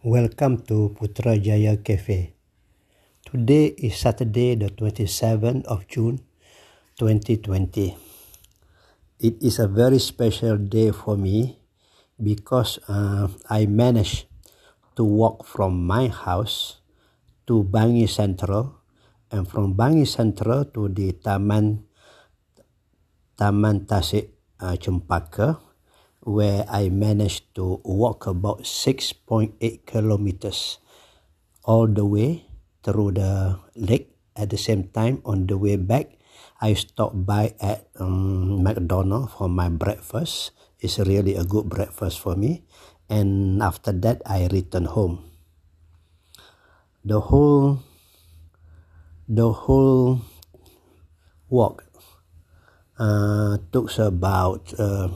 Welcome to Putrajaya Cafe. Today is Saturday, the 27th of June 2020. It is a very special day for me because uh, I managed to walk from my house to Bangi Central and from Bangi Central to the Taman Taman Tasik uh, Cempaka where I managed to walk about 6.8 kilometers all the way through the lake. At the same time, on the way back, I stopped by at um, McDonald's for my breakfast. It's really a good breakfast for me. And after that, I returned home. The whole, the whole walk uh, took about uh,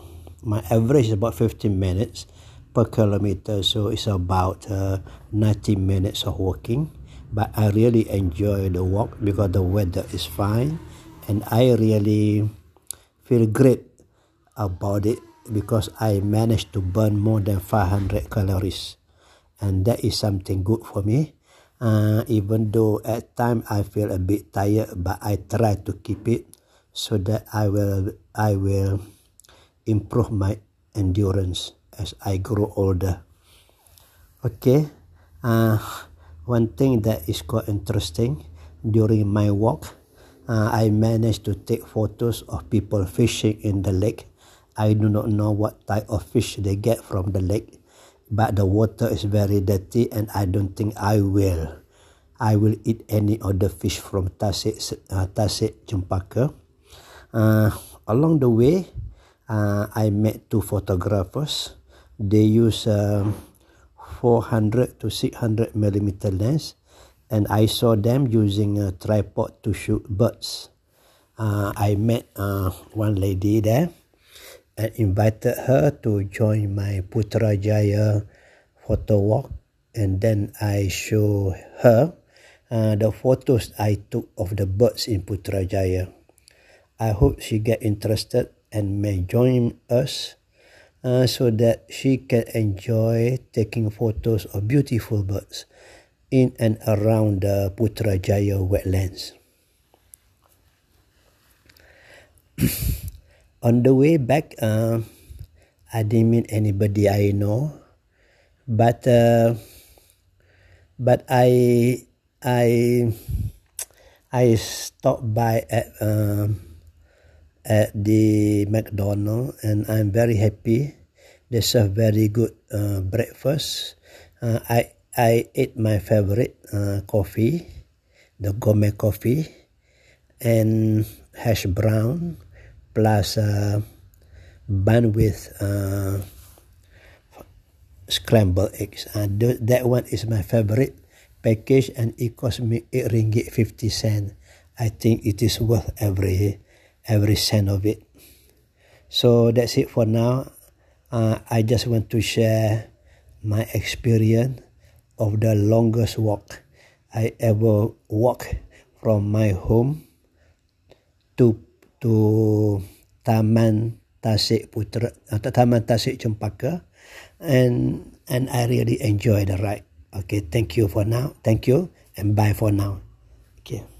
my average is about 15 minutes per kilometer so it's about uh, 90 minutes of walking. But i really enjoy the walk because the weather is fine and i really feel great about it because i managed to burn more than 500 calories and that is something good for me. Uh, even though at times i feel a bit tired but i try to keep it so that i will i will improve my endurance as I grow older. Okay, uh, one thing that is quite interesting during my walk, uh, I managed to take photos of people fishing in the lake. I do not know what type of fish they get from the lake, but the water is very dirty and I don't think I will. I will eat any other fish from Tasik, uh, Tasik Cempaka. Uh, along the way, uh, I met two photographers. They use uh, 400 to 600 millimeter lens, and I saw them using a tripod to shoot birds. Uh, I met uh, one lady there and invited her to join my Putrajaya photo walk, and then I show her uh, the photos I took of the birds in Putrajaya. I hope she get interested and may join us uh, so that she can enjoy taking photos of beautiful birds in and around the Putrajaya wetlands. On the way back, uh, I didn't meet anybody I know, but uh, but I I I stopped by at. Uh, at the McDonald and I'm very happy. They serve very good uh, breakfast. Uh, I I ate my favorite uh, coffee, the gourmet coffee, and hash brown plus uh, bun with uh, scrambled eggs. Uh, th- that one is my favorite package and it cost me 8 ringgit 50 cent. I think it is worth every every cent of it. So that's it for now. Uh, I just want to share my experience of the longest walk I ever walk from my home to to Taman Tasik Putra atau uh, Taman Tasik Cempaka and and I really enjoy the ride. Okay, thank you for now. Thank you and bye for now. Okay.